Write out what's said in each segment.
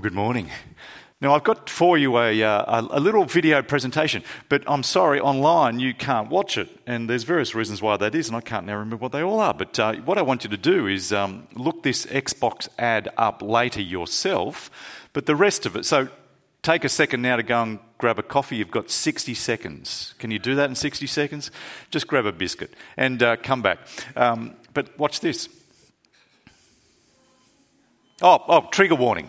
Good morning. Now, I've got for you a, uh, a little video presentation, but I'm sorry, online you can't watch it, and there's various reasons why that is, and I can't now remember what they all are. But uh, what I want you to do is um, look this Xbox ad up later yourself, but the rest of it. So take a second now to go and grab a coffee. You've got 60 seconds. Can you do that in 60 seconds? Just grab a biscuit and uh, come back. Um, but watch this. Oh, oh, trigger warning.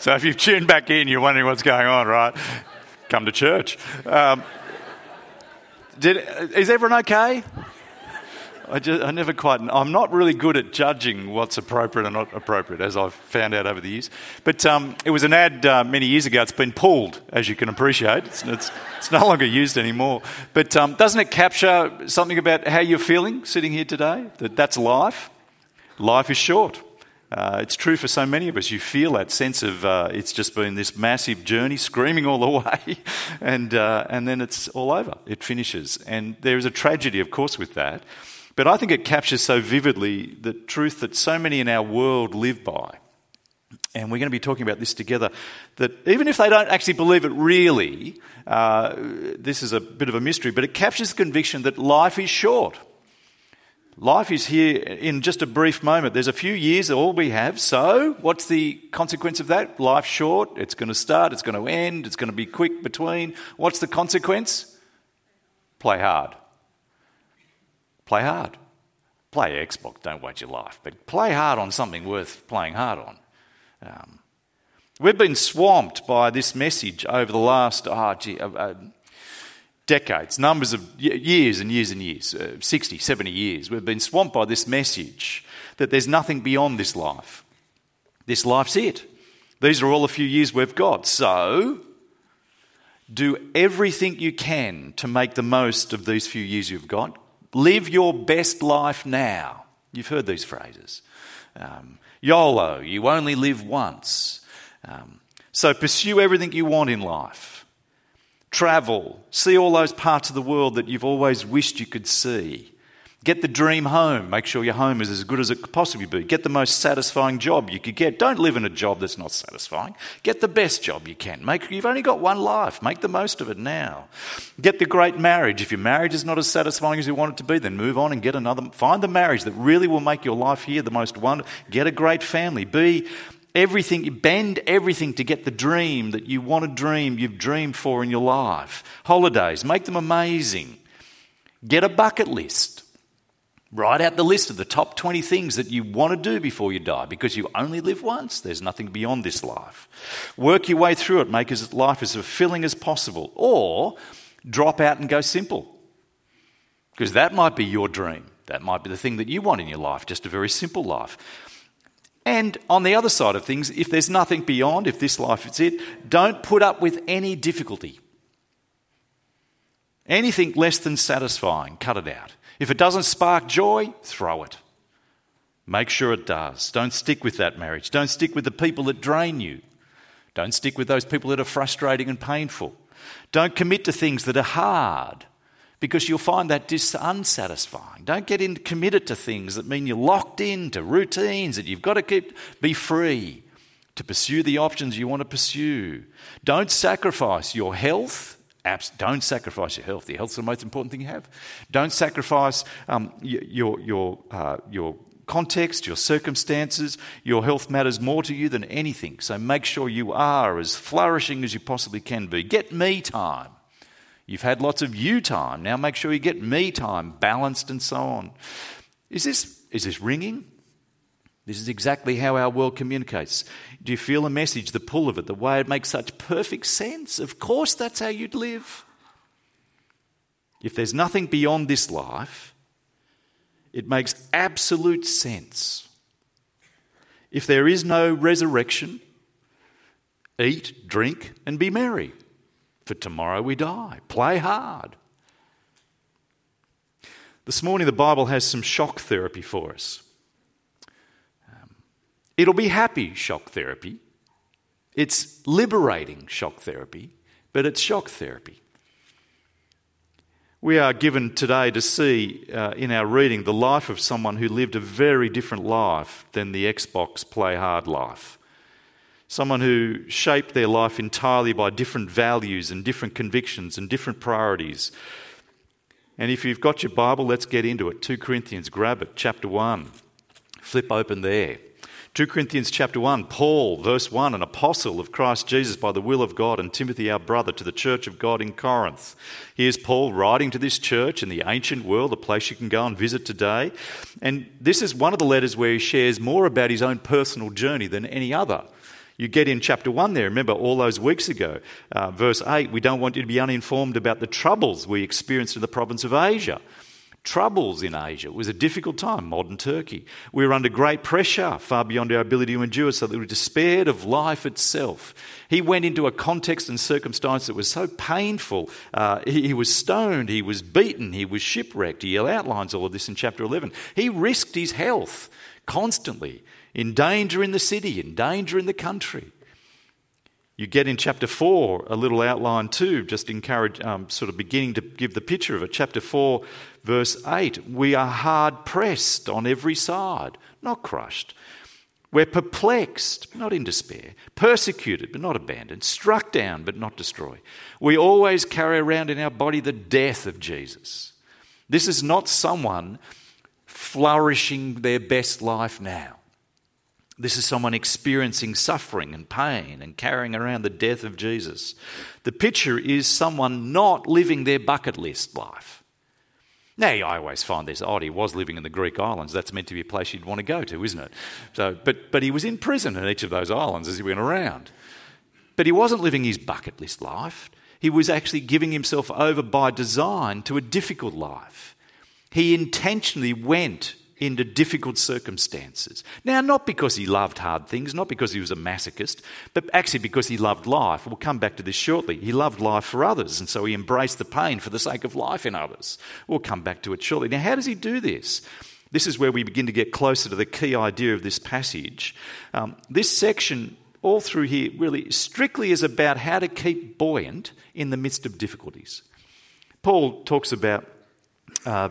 So if you've tuned back in, you're wondering what's going on, right? Come to church. Um, did, is everyone okay? I, just, I never quite. I'm not really good at judging what's appropriate and not appropriate, as I've found out over the years. But um, it was an ad uh, many years ago. It's been pulled, as you can appreciate. It's, it's, it's no longer used anymore. But um, doesn't it capture something about how you're feeling sitting here today? That that's life. Life is short. Uh, it's true for so many of us. You feel that sense of uh, it's just been this massive journey, screaming all the way, and, uh, and then it's all over. It finishes. And there is a tragedy, of course, with that. But I think it captures so vividly the truth that so many in our world live by. And we're going to be talking about this together. That even if they don't actually believe it really, uh, this is a bit of a mystery, but it captures the conviction that life is short. Life is here in just a brief moment. There's a few years, all we have. So, what's the consequence of that? Life's short. It's going to start. It's going to end. It's going to be quick between. What's the consequence? Play hard. Play hard. Play Xbox. Don't waste your life. But play hard on something worth playing hard on. Um, we've been swamped by this message over the last, oh, gee, uh, uh, decades, numbers of years and years and years, uh, 60, 70 years, we've been swamped by this message that there's nothing beyond this life. This life's it. These are all a few years we've got. So, do everything you can to make the most of these few years you've got. Live your best life now. You've heard these phrases. Um, YOLO, you only live once. Um, so pursue everything you want in life travel, see all those parts of the world that you've always wished you could see. Get the dream home. Make sure your home is as good as it could possibly be. Get the most satisfying job you could get. Don't live in a job that's not satisfying. Get the best job you can. Make, you've only got one life. Make the most of it now. Get the great marriage. If your marriage is not as satisfying as you want it to be, then move on and get another. Find the marriage that really will make your life here the most wonderful. Get a great family. Be everything, you bend everything to get the dream that you want to dream, you've dreamed for in your life. Holidays, make them amazing. Get a bucket list. Write out the list of the top 20 things that you want to do before you die because you only live once. There's nothing beyond this life. Work your way through it, make life as fulfilling as possible. Or drop out and go simple because that might be your dream. That might be the thing that you want in your life, just a very simple life. And on the other side of things, if there's nothing beyond, if this life is it, don't put up with any difficulty. Anything less than satisfying, cut it out. If it doesn't spark joy, throw it. Make sure it does. Don't stick with that marriage. Don't stick with the people that drain you. Don't stick with those people that are frustrating and painful. Don't commit to things that are hard because you'll find that dis- unsatisfying. Don't get in, committed to things that mean you're locked into routines that you've got to keep, be free to pursue the options you want to pursue. Don't sacrifice your health. Don't sacrifice your health. Your health's the most important thing you have. Don't sacrifice um, your, your, uh, your context, your circumstances. Your health matters more to you than anything. So make sure you are as flourishing as you possibly can be. Get me time. You've had lots of you time. Now make sure you get me time, balanced and so on. Is this, is this ringing? This is exactly how our world communicates. Do you feel a message, the pull of it, the way it makes such perfect sense? Of course, that's how you'd live. If there's nothing beyond this life, it makes absolute sense. If there is no resurrection, eat, drink, and be merry. For tomorrow we die. Play hard. This morning, the Bible has some shock therapy for us. Um, it'll be happy shock therapy. It's liberating shock therapy, but it's shock therapy. We are given today to see uh, in our reading the life of someone who lived a very different life than the Xbox play hard life. Someone who shaped their life entirely by different values and different convictions and different priorities. And if you've got your Bible, let's get into it. 2 Corinthians, grab it, chapter 1. Flip open there. 2 Corinthians chapter 1, Paul, verse 1, an apostle of Christ Jesus by the will of God, and Timothy, our brother, to the church of God in Corinth. Here's Paul writing to this church in the ancient world, a place you can go and visit today. And this is one of the letters where he shares more about his own personal journey than any other. You get in chapter 1 there, remember all those weeks ago, uh, verse 8, we don't want you to be uninformed about the troubles we experienced in the province of Asia. Troubles in Asia. It was a difficult time, modern Turkey. We were under great pressure, far beyond our ability to endure, so that we despaired of life itself. He went into a context and circumstance that was so painful. Uh, he, he was stoned, he was beaten, he was shipwrecked. He outlines all of this in chapter 11. He risked his health constantly in danger in the city, in danger in the country. You get in chapter 4 a little outline too, just encourage, um, sort of beginning to give the picture of it. Chapter 4, verse 8 We are hard pressed on every side, not crushed. We're perplexed, not in despair, persecuted, but not abandoned, struck down, but not destroyed. We always carry around in our body the death of Jesus. This is not someone flourishing their best life now. This is someone experiencing suffering and pain and carrying around the death of Jesus. The picture is someone not living their bucket list life. Now, I always find this odd. He was living in the Greek islands. That's meant to be a place you'd want to go to, isn't it? So, but, but he was in prison in each of those islands as he went around. But he wasn't living his bucket list life. He was actually giving himself over by design to a difficult life. He intentionally went into difficult circumstances. Now, not because he loved hard things, not because he was a masochist, but actually because he loved life. We'll come back to this shortly. He loved life for others, and so he embraced the pain for the sake of life in others. We'll come back to it shortly. Now, how does he do this? This is where we begin to get closer to the key idea of this passage. Um, this section, all through here, really strictly is about how to keep buoyant in the midst of difficulties. Paul talks about uh,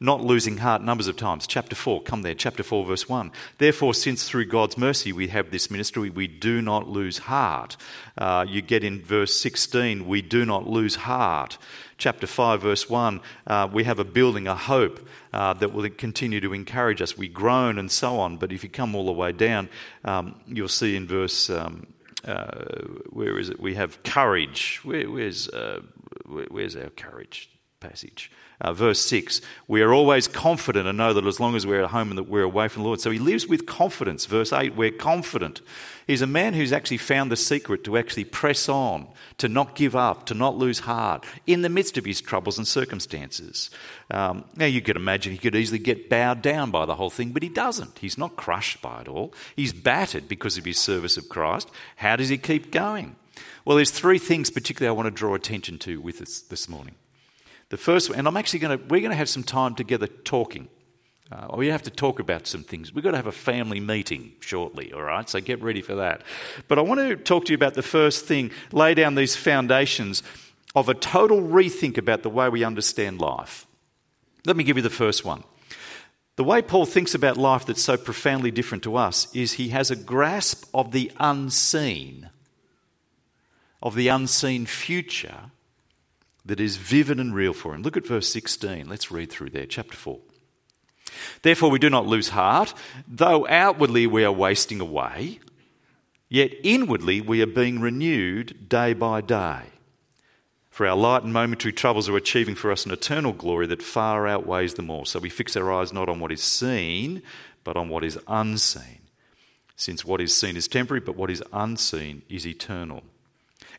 not losing heart numbers of times. Chapter 4, come there, chapter 4, verse 1. Therefore, since through God's mercy we have this ministry, we do not lose heart. Uh, you get in verse 16, we do not lose heart. Chapter 5, verse 1, uh, we have a building, a hope uh, that will continue to encourage us. We groan and so on. But if you come all the way down, um, you'll see in verse. Um, uh, where is it? We have courage. Where, where's, uh, where, where's our courage passage? Uh, verse 6, we are always confident and know that as long as we're at home and that we're away from the Lord. So he lives with confidence. Verse 8, we're confident. He's a man who's actually found the secret to actually press on, to not give up, to not lose heart in the midst of his troubles and circumstances. Um, now, you could imagine he could easily get bowed down by the whole thing, but he doesn't. He's not crushed by it all. He's battered because of his service of Christ. How does he keep going? Well, there's three things particularly I want to draw attention to with us this morning. The first, and I'm actually going to, we're going to have some time together talking. Uh, we have to talk about some things. We've got to have a family meeting shortly, all right? So get ready for that. But I want to talk to you about the first thing, lay down these foundations of a total rethink about the way we understand life. Let me give you the first one. The way Paul thinks about life that's so profoundly different to us is he has a grasp of the unseen, of the unseen future that is vivid and real for him. Look at verse 16. Let's read through there, chapter 4. Therefore, we do not lose heart, though outwardly we are wasting away, yet inwardly we are being renewed day by day. For our light and momentary troubles are achieving for us an eternal glory that far outweighs them all. So we fix our eyes not on what is seen, but on what is unseen. Since what is seen is temporary, but what is unseen is eternal.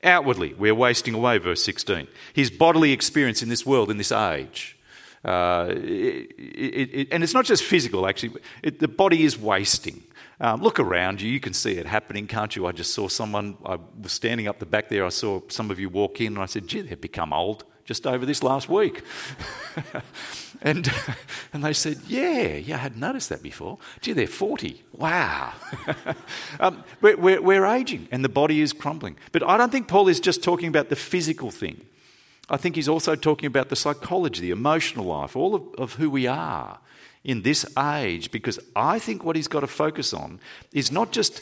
Outwardly, we're wasting away, verse 16. His bodily experience in this world, in this age. Uh, it, it, it, and it's not just physical, actually, the body is wasting. Um, look around you, you can see it happening, can't you? I just saw someone, I was standing up the back there, I saw some of you walk in, and I said, gee, they've become old just over this last week. and, and they said, Yeah, yeah, I hadn't noticed that before. Gee, they're 40. Wow. um, we're, we're, we're aging and the body is crumbling. But I don't think Paul is just talking about the physical thing. I think he's also talking about the psychology, the emotional life, all of, of who we are in this age, because I think what he's got to focus on is not just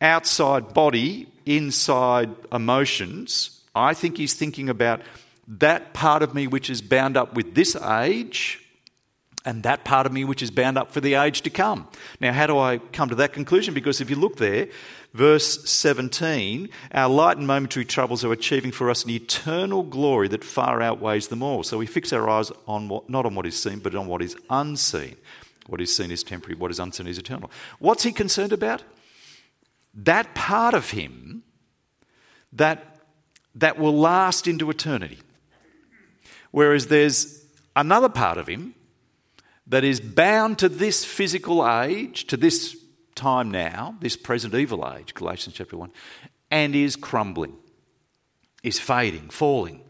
outside body, inside emotions. I think he's thinking about that part of me which is bound up with this age and that part of me which is bound up for the age to come. Now, how do I come to that conclusion? Because if you look there, verse 17, our light and momentary troubles are achieving for us an eternal glory that far outweighs them all. So we fix our eyes on what, not on what is seen, but on what is unseen. What is seen is temporary, what is unseen is eternal. What's he concerned about? That part of him that, that will last into eternity. Whereas there's another part of him that is bound to this physical age, to this time now, this present evil age, Galatians chapter 1, and is crumbling, is fading, falling.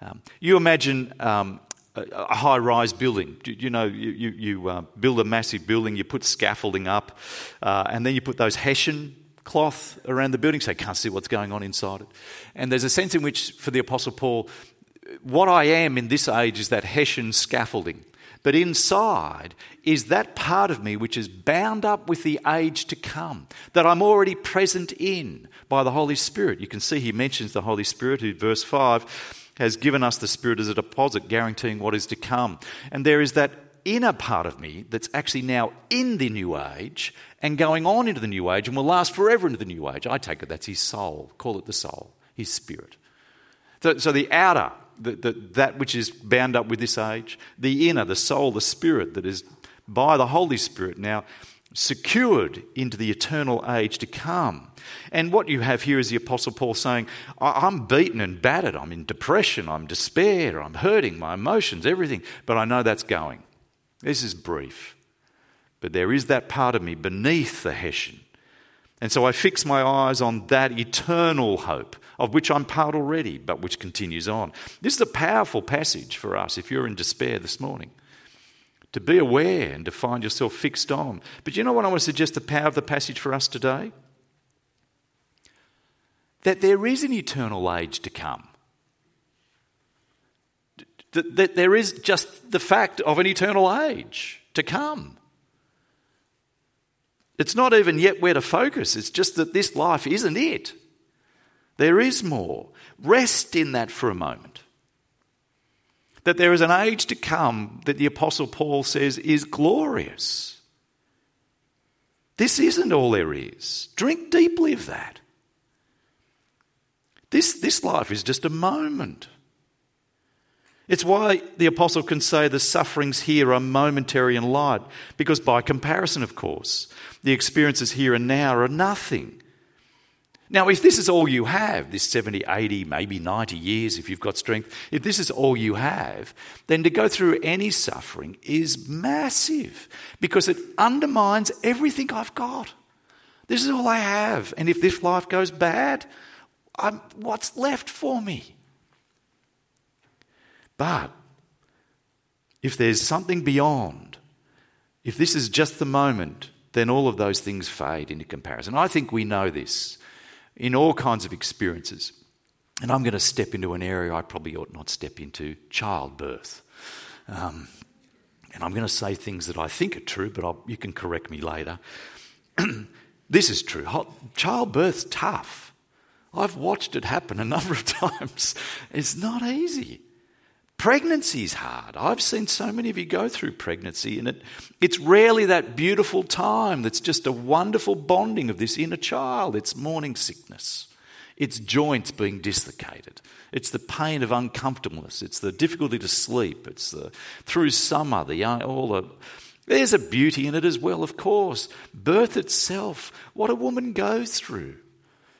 Um, you imagine um, a, high rise building. You, you, know, you, you, you uh, build a massive building, you put scaffolding up, uh, and then you put those hessian cloth around the building so you can't see what's going on inside it. And there's a sense in which, for the Apostle Paul, what I am in this age is that Hessian scaffolding. But inside is that part of me which is bound up with the age to come, that I'm already present in by the Holy Spirit. You can see he mentions the Holy Spirit, who, verse 5, has given us the Spirit as a deposit, guaranteeing what is to come. And there is that inner part of me that's actually now in the new age and going on into the new age and will last forever into the new age. I take it that's his soul. Call it the soul, his spirit. So, so the outer the, the, that which is bound up with this age, the inner, the soul, the spirit that is by the Holy Spirit now secured into the eternal age to come. And what you have here is the Apostle Paul saying, I'm beaten and battered, I'm in depression, I'm despair, I'm hurting, my emotions, everything, but I know that's going. This is brief. But there is that part of me beneath the Hessian. And so I fix my eyes on that eternal hope of which I'm part already, but which continues on. This is a powerful passage for us if you're in despair this morning. To be aware and to find yourself fixed on. But you know what I want to suggest the power of the passage for us today? That there is an eternal age to come. That, there is just the fact of an eternal age to come. It's not even yet where to focus, it's just that this life isn't it. There is more. Rest in that for a moment. That there is an age to come that the Apostle Paul says is glorious. This isn't all there is. Drink deeply of that. This, this life is just a moment. It's why the apostle can say the sufferings here are momentary and light, because by comparison, of course, the experiences here and now are nothing now, if this is all you have, this 70, 80, maybe 90 years, if you've got strength, if this is all you have, then to go through any suffering is massive because it undermines everything I've got. This is all I have. And if this life goes bad, I'm, what's left for me? But if there's something beyond, if this is just the moment, then all of those things fade into comparison. I think we know this in all kinds of experiences. And I'm going to step into an area I probably ought not step into childbirth. Um, and I'm going to say things that I think are true, but I'll, you can correct me later. this is true. Childbirth's tough. I've watched it happen a number of times. It's not easy. Pregnancy is hard. I've seen so many of you go through pregnancy, and it, it's rarely that beautiful time that's just a wonderful bonding of this inner child. It's morning sickness, it's joints being dislocated, it's the pain of uncomfortableness, it's the difficulty to sleep, it's the through summer, the uh, all the There's a beauty in it as well, of course. Birth itself, what a woman goes through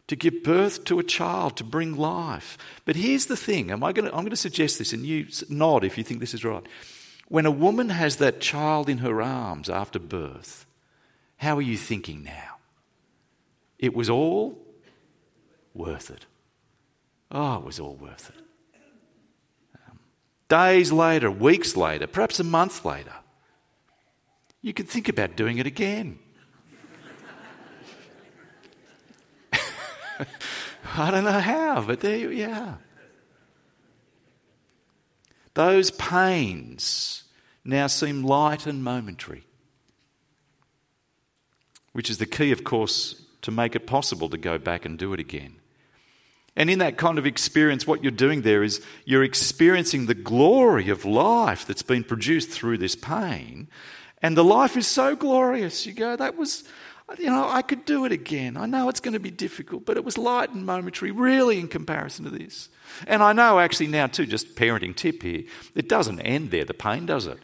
to give birth to a child, to bring life. But here's the thing Am I going to, I'm going to suggest this, and you nod if you think this is right. When a woman has that child in her arms after birth, how are you thinking now? It was all worth it. Oh, it was all worth it. Um, days later, weeks later, perhaps a month later, you could think about doing it again. I don't know how, but there you are. Those pains now seem light and momentary, which is the key, of course, to make it possible to go back and do it again. And in that kind of experience, what you're doing there is you're experiencing the glory of life that's been produced through this pain. And the life is so glorious. You go, that was, you know, I could do it again. I know it's going to be difficult, but it was light and momentary, really, in comparison to this. And I know actually now, too, just parenting tip here, it doesn't end there, the pain, does it?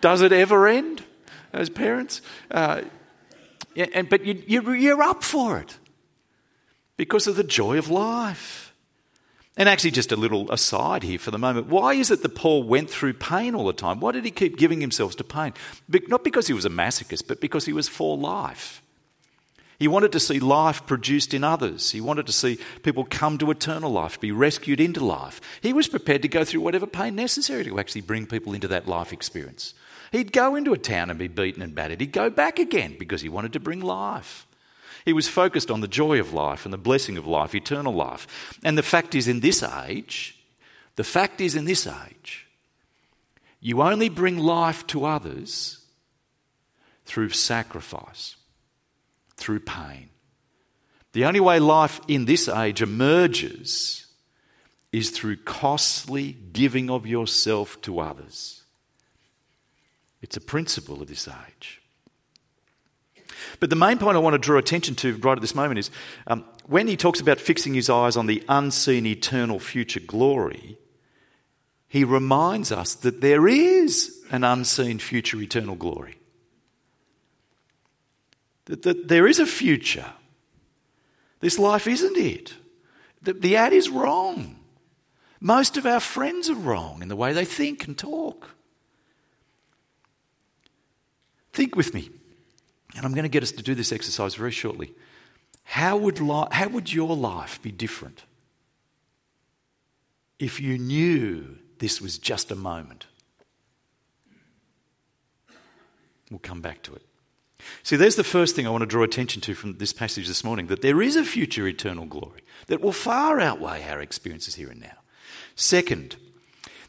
Does it ever end as parents? Uh, and, but you, you, you're up for it because of the joy of life. And actually, just a little aside here for the moment. Why is it that Paul went through pain all the time? Why did he keep giving himself to pain? Not because he was a masochist, but because he was for life. He wanted to see life produced in others. He wanted to see people come to eternal life, be rescued into life. He was prepared to go through whatever pain necessary to actually bring people into that life experience. He'd go into a town and be beaten and battered. He'd go back again because he wanted to bring life. He was focused on the joy of life and the blessing of life, eternal life. And the fact is, in this age, the fact is, in this age, you only bring life to others through sacrifice, through pain. The only way life in this age emerges is through costly giving of yourself to others. It's a principle of this age. But the main point I want to draw attention to right at this moment is um, when he talks about fixing his eyes on the unseen eternal future glory, he reminds us that there is an unseen future eternal glory. That, that there is a future. This life isn't it. The, the ad is wrong. Most of our friends are wrong in the way they think and talk. Think with me. And I'm going to get us to do this exercise very shortly. How would, li- how would your life be different if you knew this was just a moment? We'll come back to it. See, there's the first thing I want to draw attention to from this passage this morning that there is a future eternal glory that will far outweigh our experiences here and now. Second,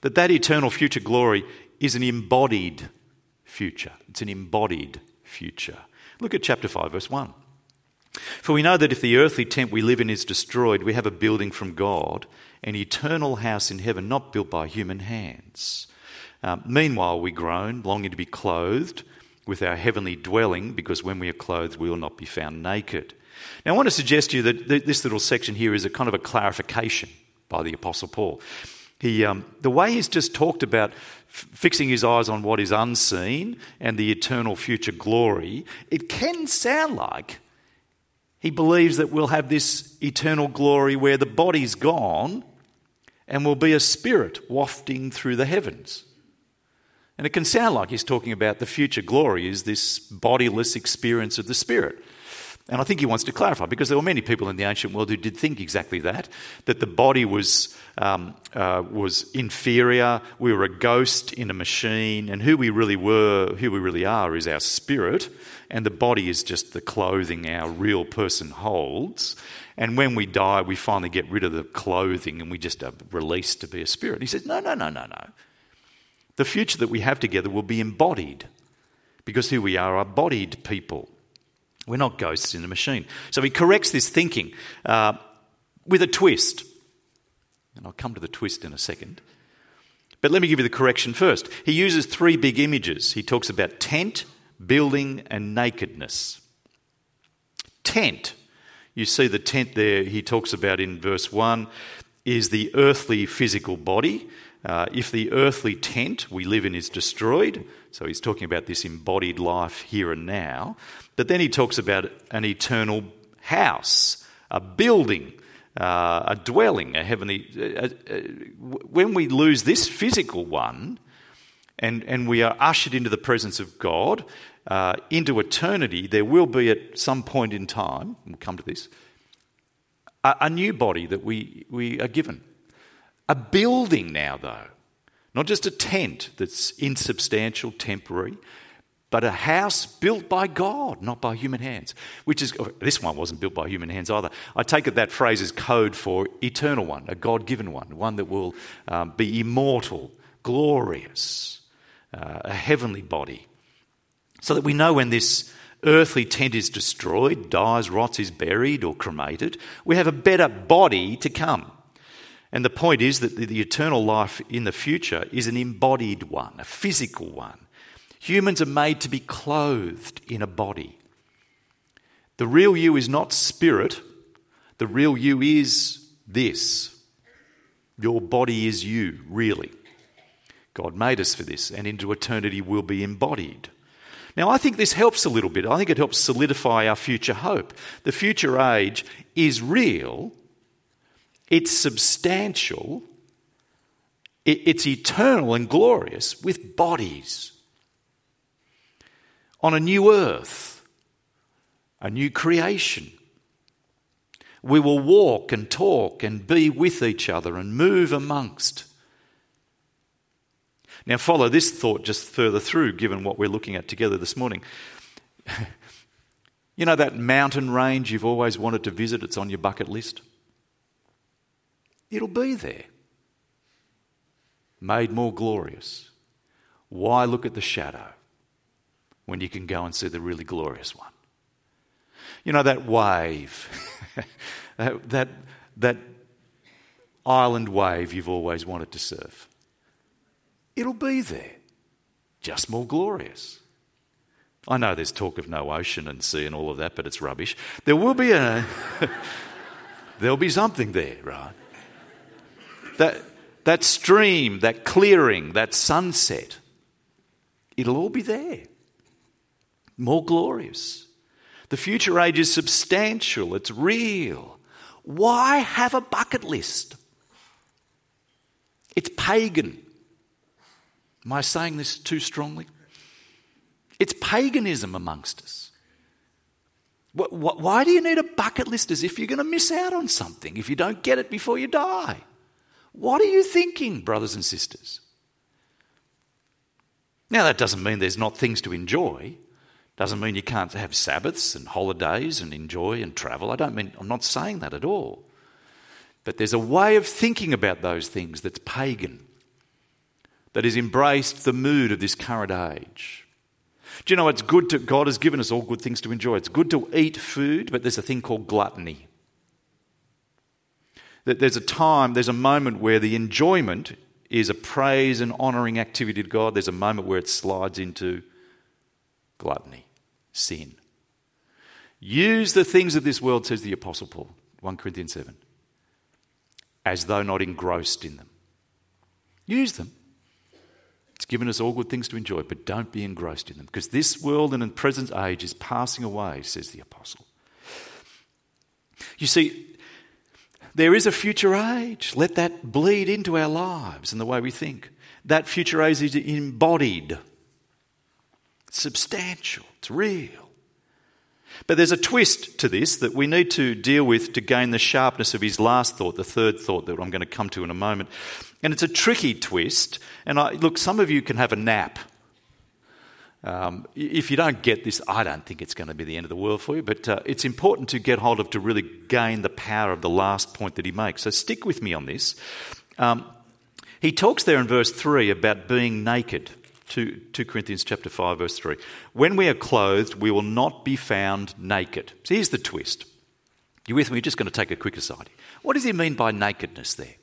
that that eternal future glory is an embodied future. It's an embodied future. Look at chapter 5, verse 1. For we know that if the earthly tent we live in is destroyed, we have a building from God, an eternal house in heaven, not built by human hands. Um, meanwhile, we groan, longing to be clothed with our heavenly dwelling, because when we are clothed, we will not be found naked. Now, I want to suggest to you that th- this little section here is a kind of a clarification by the Apostle Paul. He, um, the way he's just talked about fixing his eyes on what is unseen and the eternal future glory, it can sound like he believes that we'll have this eternal glory where the body's gone and will be a spirit wafting through the heavens. And it can sound like he's talking about the future glory is this bodiless experience of the spirit. And I think he wants to clarify because there were many people in the ancient world who did think exactly that that the body was, um, uh, was inferior, we were a ghost in a machine, and who we really were, who we really are, is our spirit, and the body is just the clothing our real person holds. And when we die, we finally get rid of the clothing and we just are released to be a spirit. He says, No, no, no, no, no. The future that we have together will be embodied because who we are are bodied people. We're not ghosts in a machine. So he corrects this thinking uh, with a twist. And I'll come to the twist in a second. But let me give you the correction first. He uses three big images. He talks about tent, building, and nakedness. Tent. You see the tent there, he talks about in verse 1, is the earthly physical body. Uh, if the earthly tent we live in is destroyed, so he's talking about this embodied life here and now, but then he talks about an eternal house, a building, uh, a dwelling, a heavenly. Uh, uh, when we lose this physical one, and, and we are ushered into the presence of God, uh, into eternity, there will be at some point in time, we'll come to this, a, a new body that we, we are given. A building now, though, not just a tent that's insubstantial, temporary, but a house built by God, not by human hands. Which is, oh, this one wasn't built by human hands either. I take it that phrase is code for eternal one, a God given one, one that will um, be immortal, glorious, uh, a heavenly body. So that we know when this earthly tent is destroyed, dies, rots, is buried, or cremated, we have a better body to come. And the point is that the, the eternal life in the future is an embodied one, a physical one. Humans are made to be clothed in a body. The real you is not spirit, the real you is this. Your body is you, really. God made us for this, and into eternity we'll be embodied. Now, I think this helps a little bit. I think it helps solidify our future hope. The future age is real, it's substantial, it's eternal and glorious with bodies on a new earth, a new creation. We will walk and talk and be with each other and move amongst. Now, follow this thought just further through, given what we're looking at together this morning. you know that mountain range you've always wanted to visit, it's on your bucket list? It'll be there, made more glorious. Why look at the shadow when you can go and see the really glorious one? You know that wave, that, that, island wave you've always wanted to surf? It'll be there, just more glorious. I know there's talk of no ocean and sea and all of that, but it's rubbish. There will be a. there'll be something there, right? That, that stream, that clearing, that sunset, it'll all be there. More glorious. The future age is substantial, it's real. Why have a bucket list? It's pagan. Am I saying this too strongly? It's paganism amongst us. Why do you need a bucket list as if you're going to miss out on something if you don't get it before you die? What are you thinking, brothers and sisters? Now, that doesn't mean there's not things to enjoy. Doesn't mean you can't have Sabbaths and holidays and enjoy and travel. I don't mean, I'm not saying that at all. But there's a way of thinking about those things that's pagan that has embraced the mood of this current age. Do you know it's good to, God has given us all good things to enjoy. It's good to eat food, but there's a thing called gluttony. That there's a time, there's a moment where the enjoyment is a praise and honouring activity to God. There's a moment where it slides into gluttony, sin. Use the things of this world, says the Apostle Paul, 1 Corinthians 7, as though not engrossed in them. Use them it's given us all good things to enjoy, but don't be engrossed in them because this world and the present age is passing away, says the apostle. You see, there is a future age. Let that bleed into our lives and the way we think. That future age is embodied, it's substantial, it's real. But there's a twist to this that we need to deal with to gain the sharpness of his last thought, the third thought that I'm going to come to in a moment. And it's a tricky twist. And I, look, some of you can have a nap. Um, if you don't get this, I don't think it's going to be the end of the world for you, but uh, it's important to get hold of to really gain the power of the last point that he makes. So stick with me on this. Um, he talks there in verse 3 about being naked. 2, 2 Corinthians chapter 5 verse 3. When we are clothed, we will not be found naked. So here's the twist. You with me? We're just going to take a quick aside. What does he mean by nakedness there?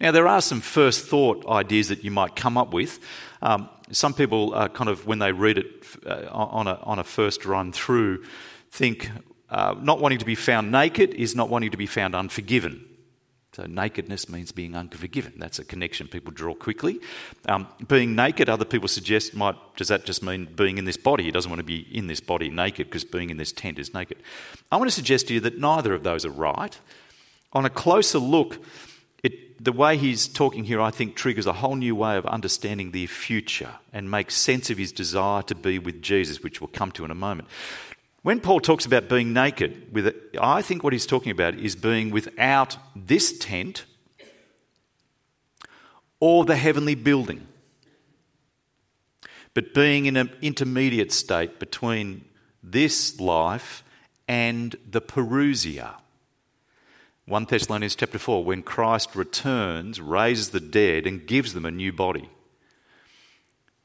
Now, there are some first thought ideas that you might come up with. Um, some people, uh, kind of, when they read it uh, on, a, on a first run through, think uh, not wanting to be found naked is not wanting to be found unforgiven. So, nakedness means being unforgiven. That's a connection people draw quickly. Um, being naked, other people suggest, might does that just mean being in this body? He doesn't want to be in this body naked because being in this tent is naked. I want to suggest to you that neither of those are right. On a closer look, it, the way he's talking here, I think, triggers a whole new way of understanding the future and makes sense of his desire to be with Jesus, which we'll come to in a moment. When Paul talks about being naked, with it, I think what he's talking about is being without this tent or the heavenly building, but being in an intermediate state between this life and the parousia. 1 Thessalonians chapter 4, when Christ returns, raises the dead, and gives them a new body.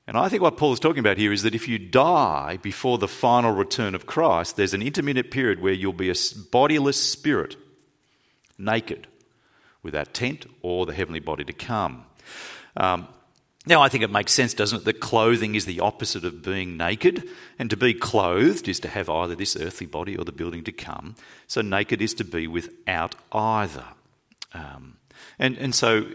And I think what Paul is talking about here is that if you die before the final return of Christ, there's an intermittent period where you'll be a bodiless spirit, naked, without tent or the heavenly body to come. Um, now, I think it makes sense, doesn't it, that clothing is the opposite of being naked, and to be clothed is to have either this earthly body or the building to come. So, naked is to be without either. Um, and, and so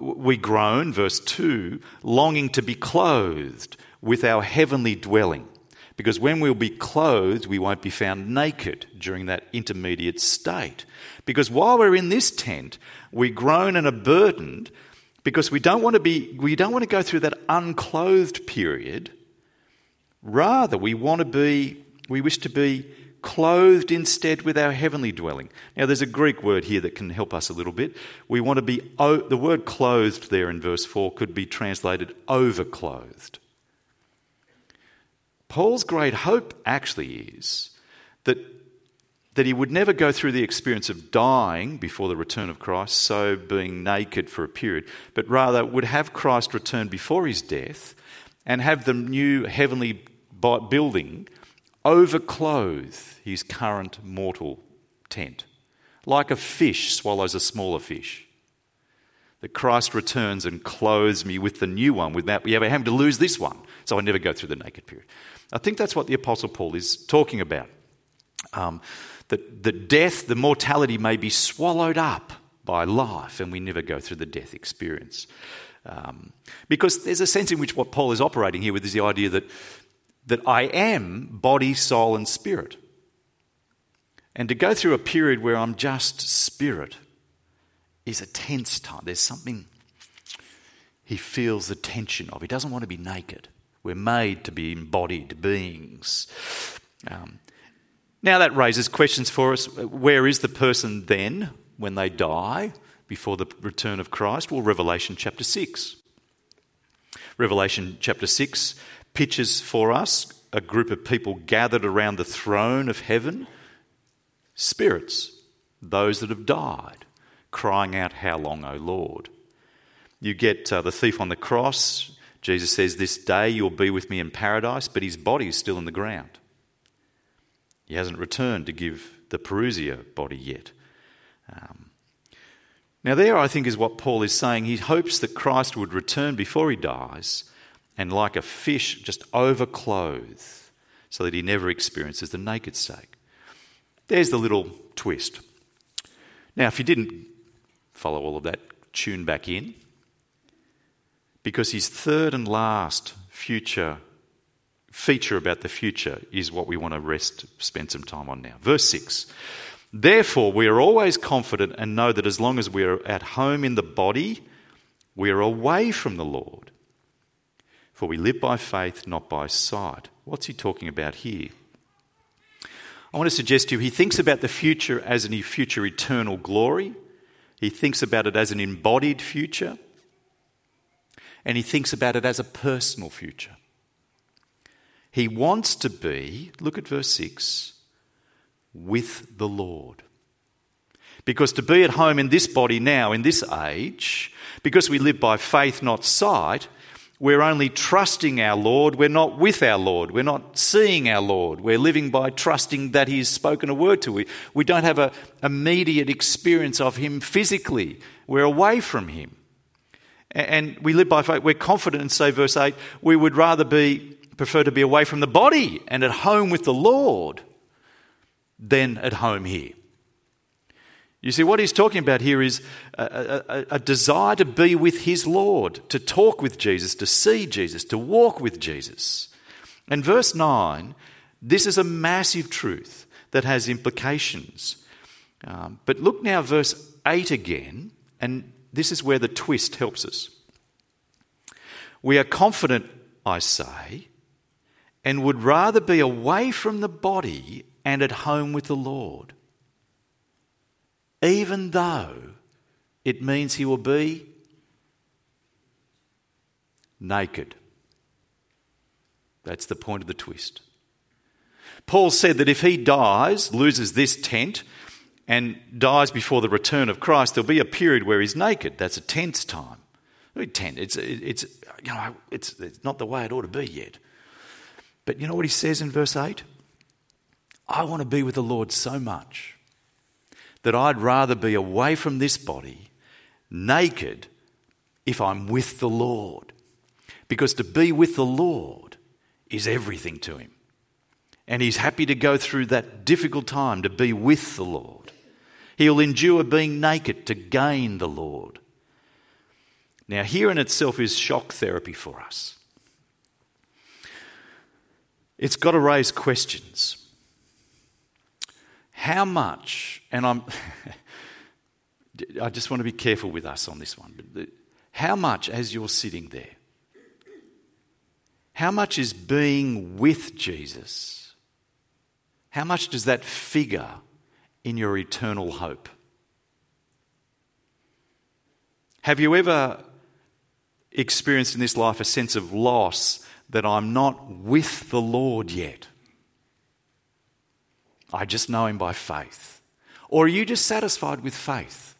we groan, verse 2, longing to be clothed with our heavenly dwelling. Because when we'll be clothed, we won't be found naked during that intermediate state. Because while we're in this tent, we groan and are burdened because we don't want to be we don't want to go through that unclothed period. Rather, we want to be we wish to be clothed instead with our heavenly dwelling. Now, there's a Greek word here that can help us a little bit. We want to be, the word clothed there in verse 4 could be translated overclothed. Paul's great hope actually is that, that he would never go through the experience of dying before the return of Christ, so being naked for a period, but rather would have Christ return before his death and have the new heavenly building overclothe his current mortal tent, like a fish swallows a smaller fish. That Christ returns and clothes me with the new one without me ever having to lose this one, so I never go through the naked period. I think that's what the Apostle Paul is talking about. Um, that the death, the mortality may be swallowed up by life, and we never go through the death experience. Um, because there's a sense in which what Paul is operating here with is the idea that that I am body, soul, and spirit. And to go through a period where I'm just spirit is a tense time. There's something he feels the tension of. He doesn't want to be naked. We're made to be embodied beings. Um, now that raises questions for us. Where is the person then when they die before the return of Christ? Well, Revelation chapter 6. Revelation chapter 6 pictures for us a group of people gathered around the throne of heaven, spirits, those that have died, crying out, How long, O Lord? You get uh, the thief on the cross. Jesus says, This day you'll be with me in paradise, but his body is still in the ground. He hasn't returned to give the Parousia body yet. Um, now, there I think is what Paul is saying. He hopes that Christ would return before he dies and like a fish just overclothed so that he never experiences the naked state. There's the little twist. Now, if you didn't follow all of that, tune back in. Because his third and last future feature about the future is what we want to rest, spend some time on now. Verse 6 Therefore, we are always confident and know that as long as we are at home in the body, we are away from the Lord. For we live by faith, not by sight. What's he talking about here? I want to suggest to you he thinks about the future as a future eternal glory. He thinks about it as an embodied future. And he thinks about it as a personal future. He wants to be, look at verse 6, with the Lord. Because to be at home in this body now, in this age, because we live by faith, not sight, we're only trusting our Lord. We're not with our Lord. We're not seeing our Lord. We're living by trusting that He's spoken a word to us. We don't have an immediate experience of Him physically. We're away from Him. And we live by faith. We're confident and say, verse 8, we would rather be, prefer to be away from the body and at home with the Lord than at home here. You see, what he's talking about here is a, a, a, desire to be with his Lord, to talk with Jesus, to see Jesus, to walk with Jesus. And verse 9, this is a massive truth that has implications. Um, but look now, verse 8 again, and this is where the twist helps us. We are confident, I say, and would rather be away from the body and at home with the Lord even though it means he will be naked. That's the point of the twist. Paul said that if he dies, loses this tent, and dies before the return of Christ, there'll be a period where he's naked. That's a tense time. Tent. It's, it's, you know, it's, it's not the way it ought to be yet. But you know what he says in verse 8? I want to be with the Lord so much that I'd rather be away from this body, naked, if I'm with the Lord. Because to be with the Lord is everything to him. And he's happy to go through that difficult time to be with the Lord. He'll endure being naked to gain the Lord. Now, here in itself is shock therapy for us. It's got to raise questions how much, and I'm, I just want to be careful with us on this one, how much as you're sitting there, how much is being with Jesus, how much does that figure in your eternal hope? Have you ever experienced in this life a sense of loss that I'm not with the Lord yet? I just know him by faith? Or are you just satisfied with faith?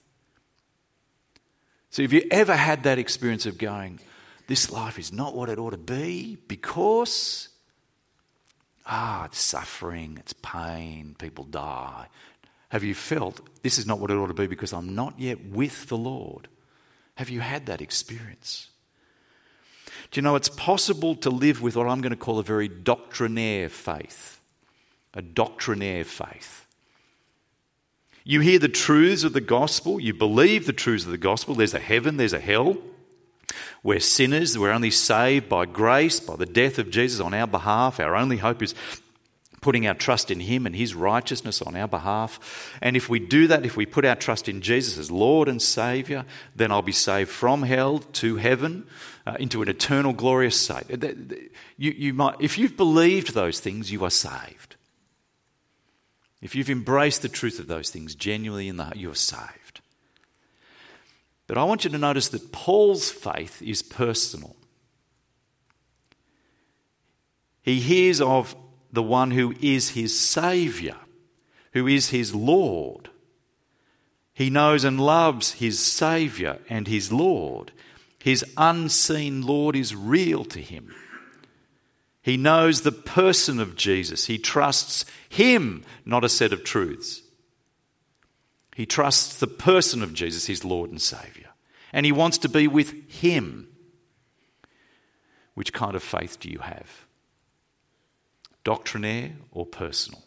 So, have you ever had that experience of going, this life is not what it ought to be because, ah, it's suffering, it's pain, people die? Have you felt this is not what it ought to be because I'm not yet with the Lord? Have you had that experience? Do you know it's possible to live with what I'm going to call a very doctrinaire faith? A doctrinaire faith. You hear the truths of the gospel, you believe the truths of the gospel. There's a heaven, there's a hell. We're sinners, we're only saved by grace, by the death of Jesus on our behalf. Our only hope is putting our trust in Him and His righteousness on our behalf. And if we do that, if we put our trust in Jesus as Lord and Saviour, then I'll be saved from hell to heaven uh, into an eternal, glorious state. You, you might, if you've believed those things, you are saved. If you've embraced the truth of those things genuinely in the heart, you're saved. But I want you to notice that Paul's faith is personal. He hears of the one who is his Saviour, who is his Lord. He knows and loves his Saviour and his Lord. His unseen Lord is real to him. He knows the person of Jesus. He trusts Him, not a set of truths. He trusts the person of Jesus, his Lord and Saviour. And he wants to be with Him. Which kind of faith do you have? Doctrinaire or personal?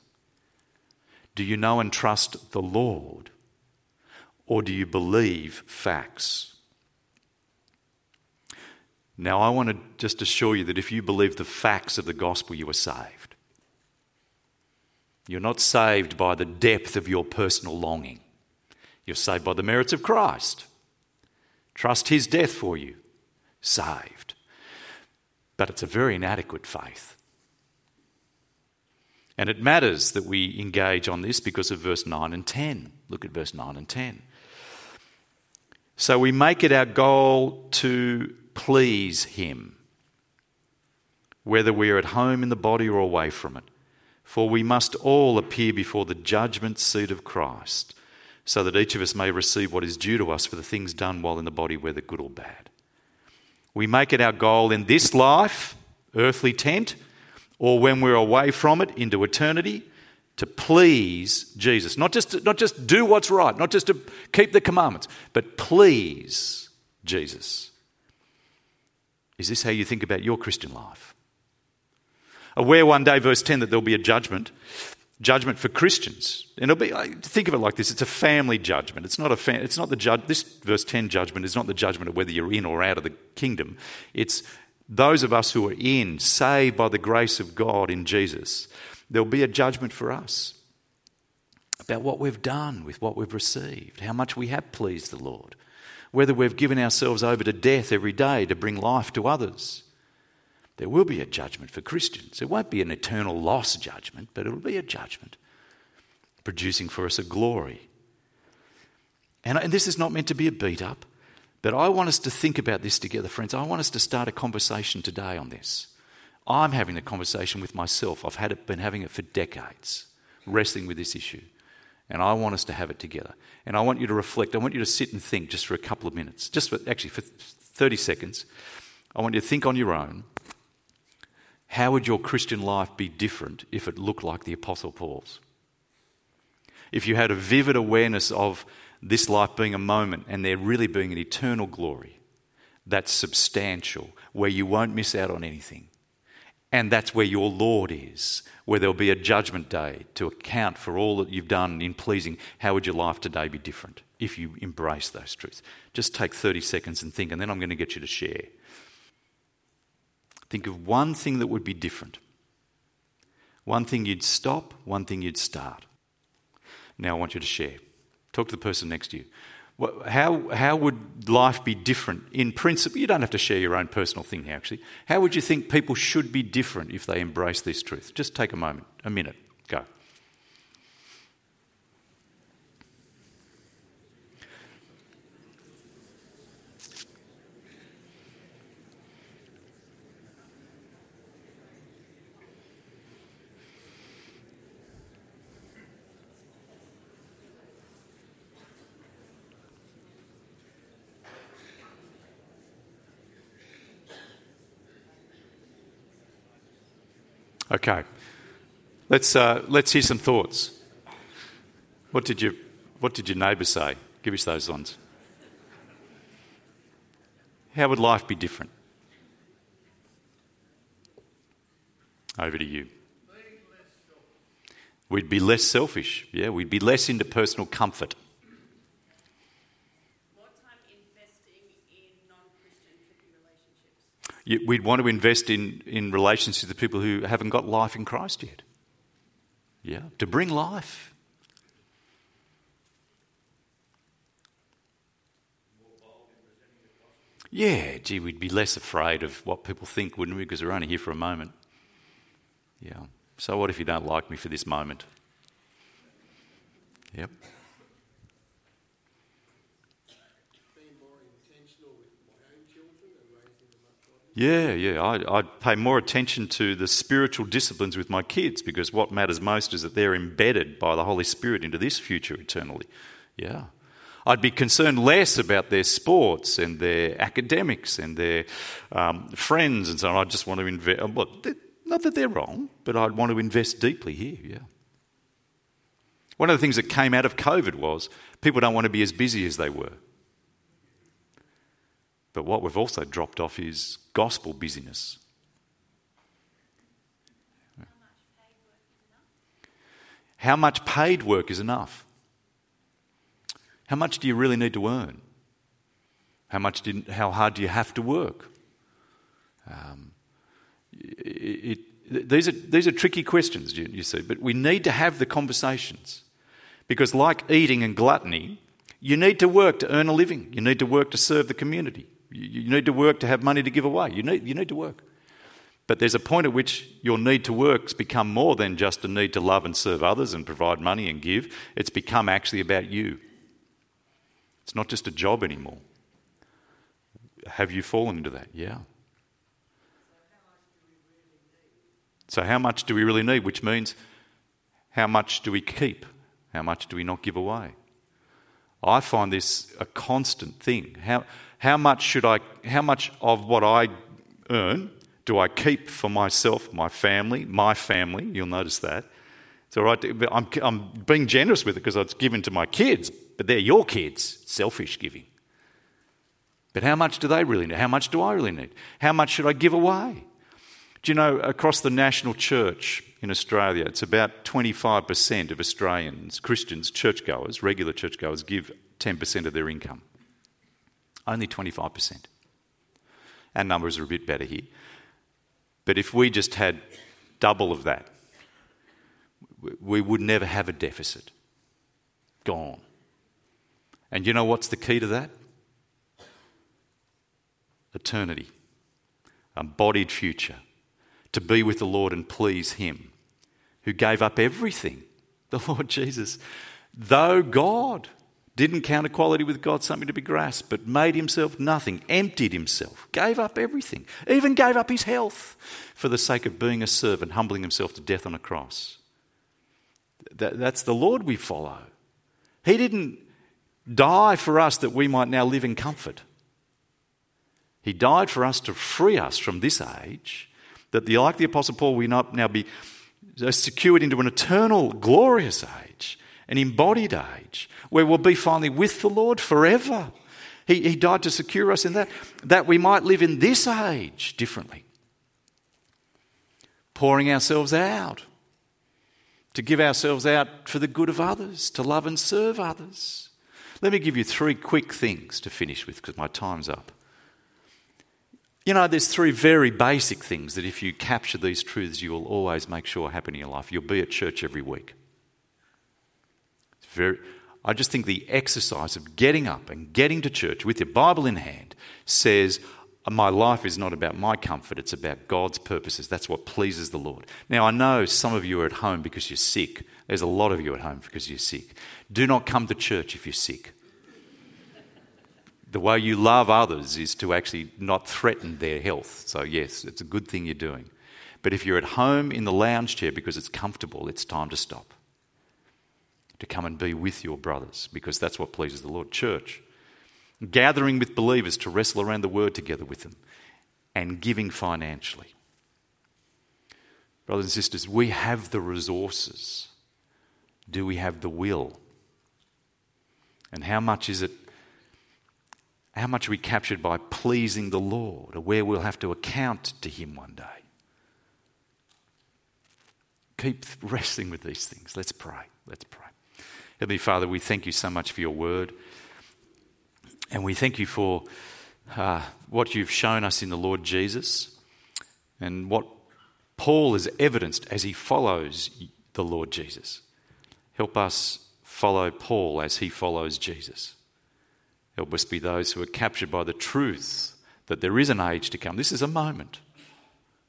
Do you know and trust the Lord? Or do you believe facts? Now, I want to just assure you that if you believe the facts of the gospel, you are saved. You're not saved by the depth of your personal longing. You're saved by the merits of Christ. Trust his death for you. Saved. But it's a very inadequate faith. And it matters that we engage on this because of verse 9 and 10. Look at verse 9 and 10. So we make it our goal to please Him, whether we are at home in the body or away from it. For we must all appear before the judgment seat of Christ, so that each of us may receive what is due to us for the things done while in the body, whether good or bad. We make it our goal in this life, earthly tent, or when we're away from it into eternity, to please Jesus. Not just, not just do what's right, not just to keep the commandments, but please Jesus. Is this how you think about your Christian life? Aware one day, verse 10, that there'll be a judgment, judgment for Christians. And it'll be, think of it like this it's a family judgment. It's not, a fam- it's not the judge, this verse 10 judgment is not the judgment of whether you're in or out of the kingdom. It's those of us who are in, saved by the grace of God in Jesus. There'll be a judgment for us about what we've done with what we've received, how much we have pleased the Lord, whether we've given ourselves over to death every day to bring life to others. There will be a judgment for Christians. It won't be an eternal loss judgment, but it'll be a judgment producing for us a glory. And, and this is not meant to be a beat up, but I want us to think about this together, friends. I want us to start a conversation today on this. I'm having a conversation with myself. I've had it, been having it for decades, wrestling with this issue. And I want us to have it together. And I want you to reflect. I want you to sit and think just for a couple of minutes, just for, actually for 30 seconds. I want you to think on your own how would your Christian life be different if it looked like the Apostle Paul's? If you had a vivid awareness of this life being a moment and there really being an eternal glory that's substantial, where you won't miss out on anything. And that's where your Lord is, where there'll be a judgment day to account for all that you've done in pleasing. How would your life today be different if you embrace those truths? Just take 30 seconds and think, and then I'm going to get you to share. Think of one thing that would be different. One thing you'd stop, one thing you'd start. Now I want you to share. Talk to the person next to you. How, how would life be different in principle? You don't have to share your own personal thing here, actually. How would you think people should be different if they embrace this truth? Just take a moment, a minute, go. Okay. Let's, uh, let's hear some thoughts. What did, you, what did your neighbour say? Give us those ones. How would life be different? Over to you. We'd be less selfish. Yeah, we'd be less into personal comfort. We'd want to invest in, in relationships with people who haven't got life in Christ yet. Yeah, to bring life. Yeah, gee, we'd be less afraid of what people think, wouldn't we? Because we're only here for a moment. Yeah. So what if you don't like me for this moment? Yep. Yeah, yeah. I, would pay more attention to the spiritual disciplines with my kids because what matters most is that they're embedded by the Holy Spirit into this future eternally. Yeah. I'd be concerned less about their sports and their academics and their um, friends and so on. I just want to invest. Uh, well, not that they're wrong, but I'd want to invest deeply here. Yeah. One of the things that came out of COVID was people don't want to be as busy as they were. But what we've also dropped off is gospel busyness. How much paid work is enough? How much do you really need to earn? How much did, how hard do you have to work? Um, it, it, these, are, these are tricky questions, you, you see, but we need to have the conversations. Because, like eating and gluttony, you need to work to earn a living, you need to work to serve the community. You need to work to have money to give away. You need, you need to work. But there's a point at which your need to work's become more than just a need to love and serve others and provide money and give. It's become actually about you. It's not just a job anymore. Have you fallen into that? Yeah. So, how much do we really need? Which means, how much do we keep? How much do we not give away? I find this a constant thing. How, how much should I, how much of what I earn do I keep for myself, my family, my family? You'll notice that. It's all right. I'm, I'm being generous with it because it's given to my kids, but they're your kids. Selfish giving. But how much do they really need? How much do I really need? How much should I give away? Do you know, across the national church, in Australia, it's about 25% of Australians, Christians, churchgoers, regular churchgoers, give 10% of their income. Only 25%. Our numbers are a bit better here. But if we just had double of that, we would never have a deficit. Gone. And you know what's the key to that? Eternity, embodied future, to be with the Lord and please Him, who gave up everything, the Lord Jesus, though God didn't count equality with God something to be grasped, but made himself nothing, emptied himself, gave up everything, even gave up his health for the sake of being a servant, humbling himself to death on a cross. That, that's the Lord we follow. He didn't die for us that we might now live in comfort. He died for us to free us from this age, that the, like the Apostle Paul, we not now be secured into an eternal, glorious age, an embodied age, where we'll be finally with the Lord forever. He, he died to secure us in that, that we might live in this age differently. Pouring ourselves out, to give ourselves out for the good of others, to love and serve others. Let me give you three quick things to finish with because my time's up. You know, there's three very basic things that if you capture these truths, you will always make sure happen in your life. You'll be at church every week. Very, I just think the exercise of getting up and getting to church with your Bible in hand says, my life is not about my comfort, it's about God's purposes. That's what pleases the Lord. Now, I know some of you are at home because you're sick. There's a lot of you at home because you're sick. Do not come to church if you're sick. The way you love others is to actually not threaten their health. So, yes, it's a good thing you're doing. But if you're at home in the lounge chair because it's comfortable, it's time to stop. To come and be with your brothers because that's what pleases the Lord. Church gathering with believers to wrestle around the word together with them, and giving financially. Brothers and sisters, we have the resources. Do we have the will? And how much is it? How much are we captured by pleasing the Lord, or where we'll have to account to Him one day? Keep wrestling with these things. Let's pray. Let's pray. Heavenly Father, we thank you so much for your word. And we thank you for uh, what you've shown us in the Lord Jesus and what Paul has evidenced as he follows the Lord Jesus. Help us follow Paul as he follows Jesus. Help us be those who are captured by the truth that there is an age to come. This is a moment.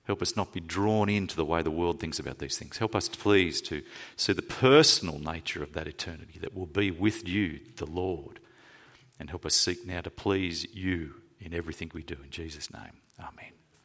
Help us not be drawn into the way the world thinks about these things. Help us, please, to see the personal nature of that eternity that will be with you, the Lord and help us seek now to please you in everything we do. In Jesus' name, amen.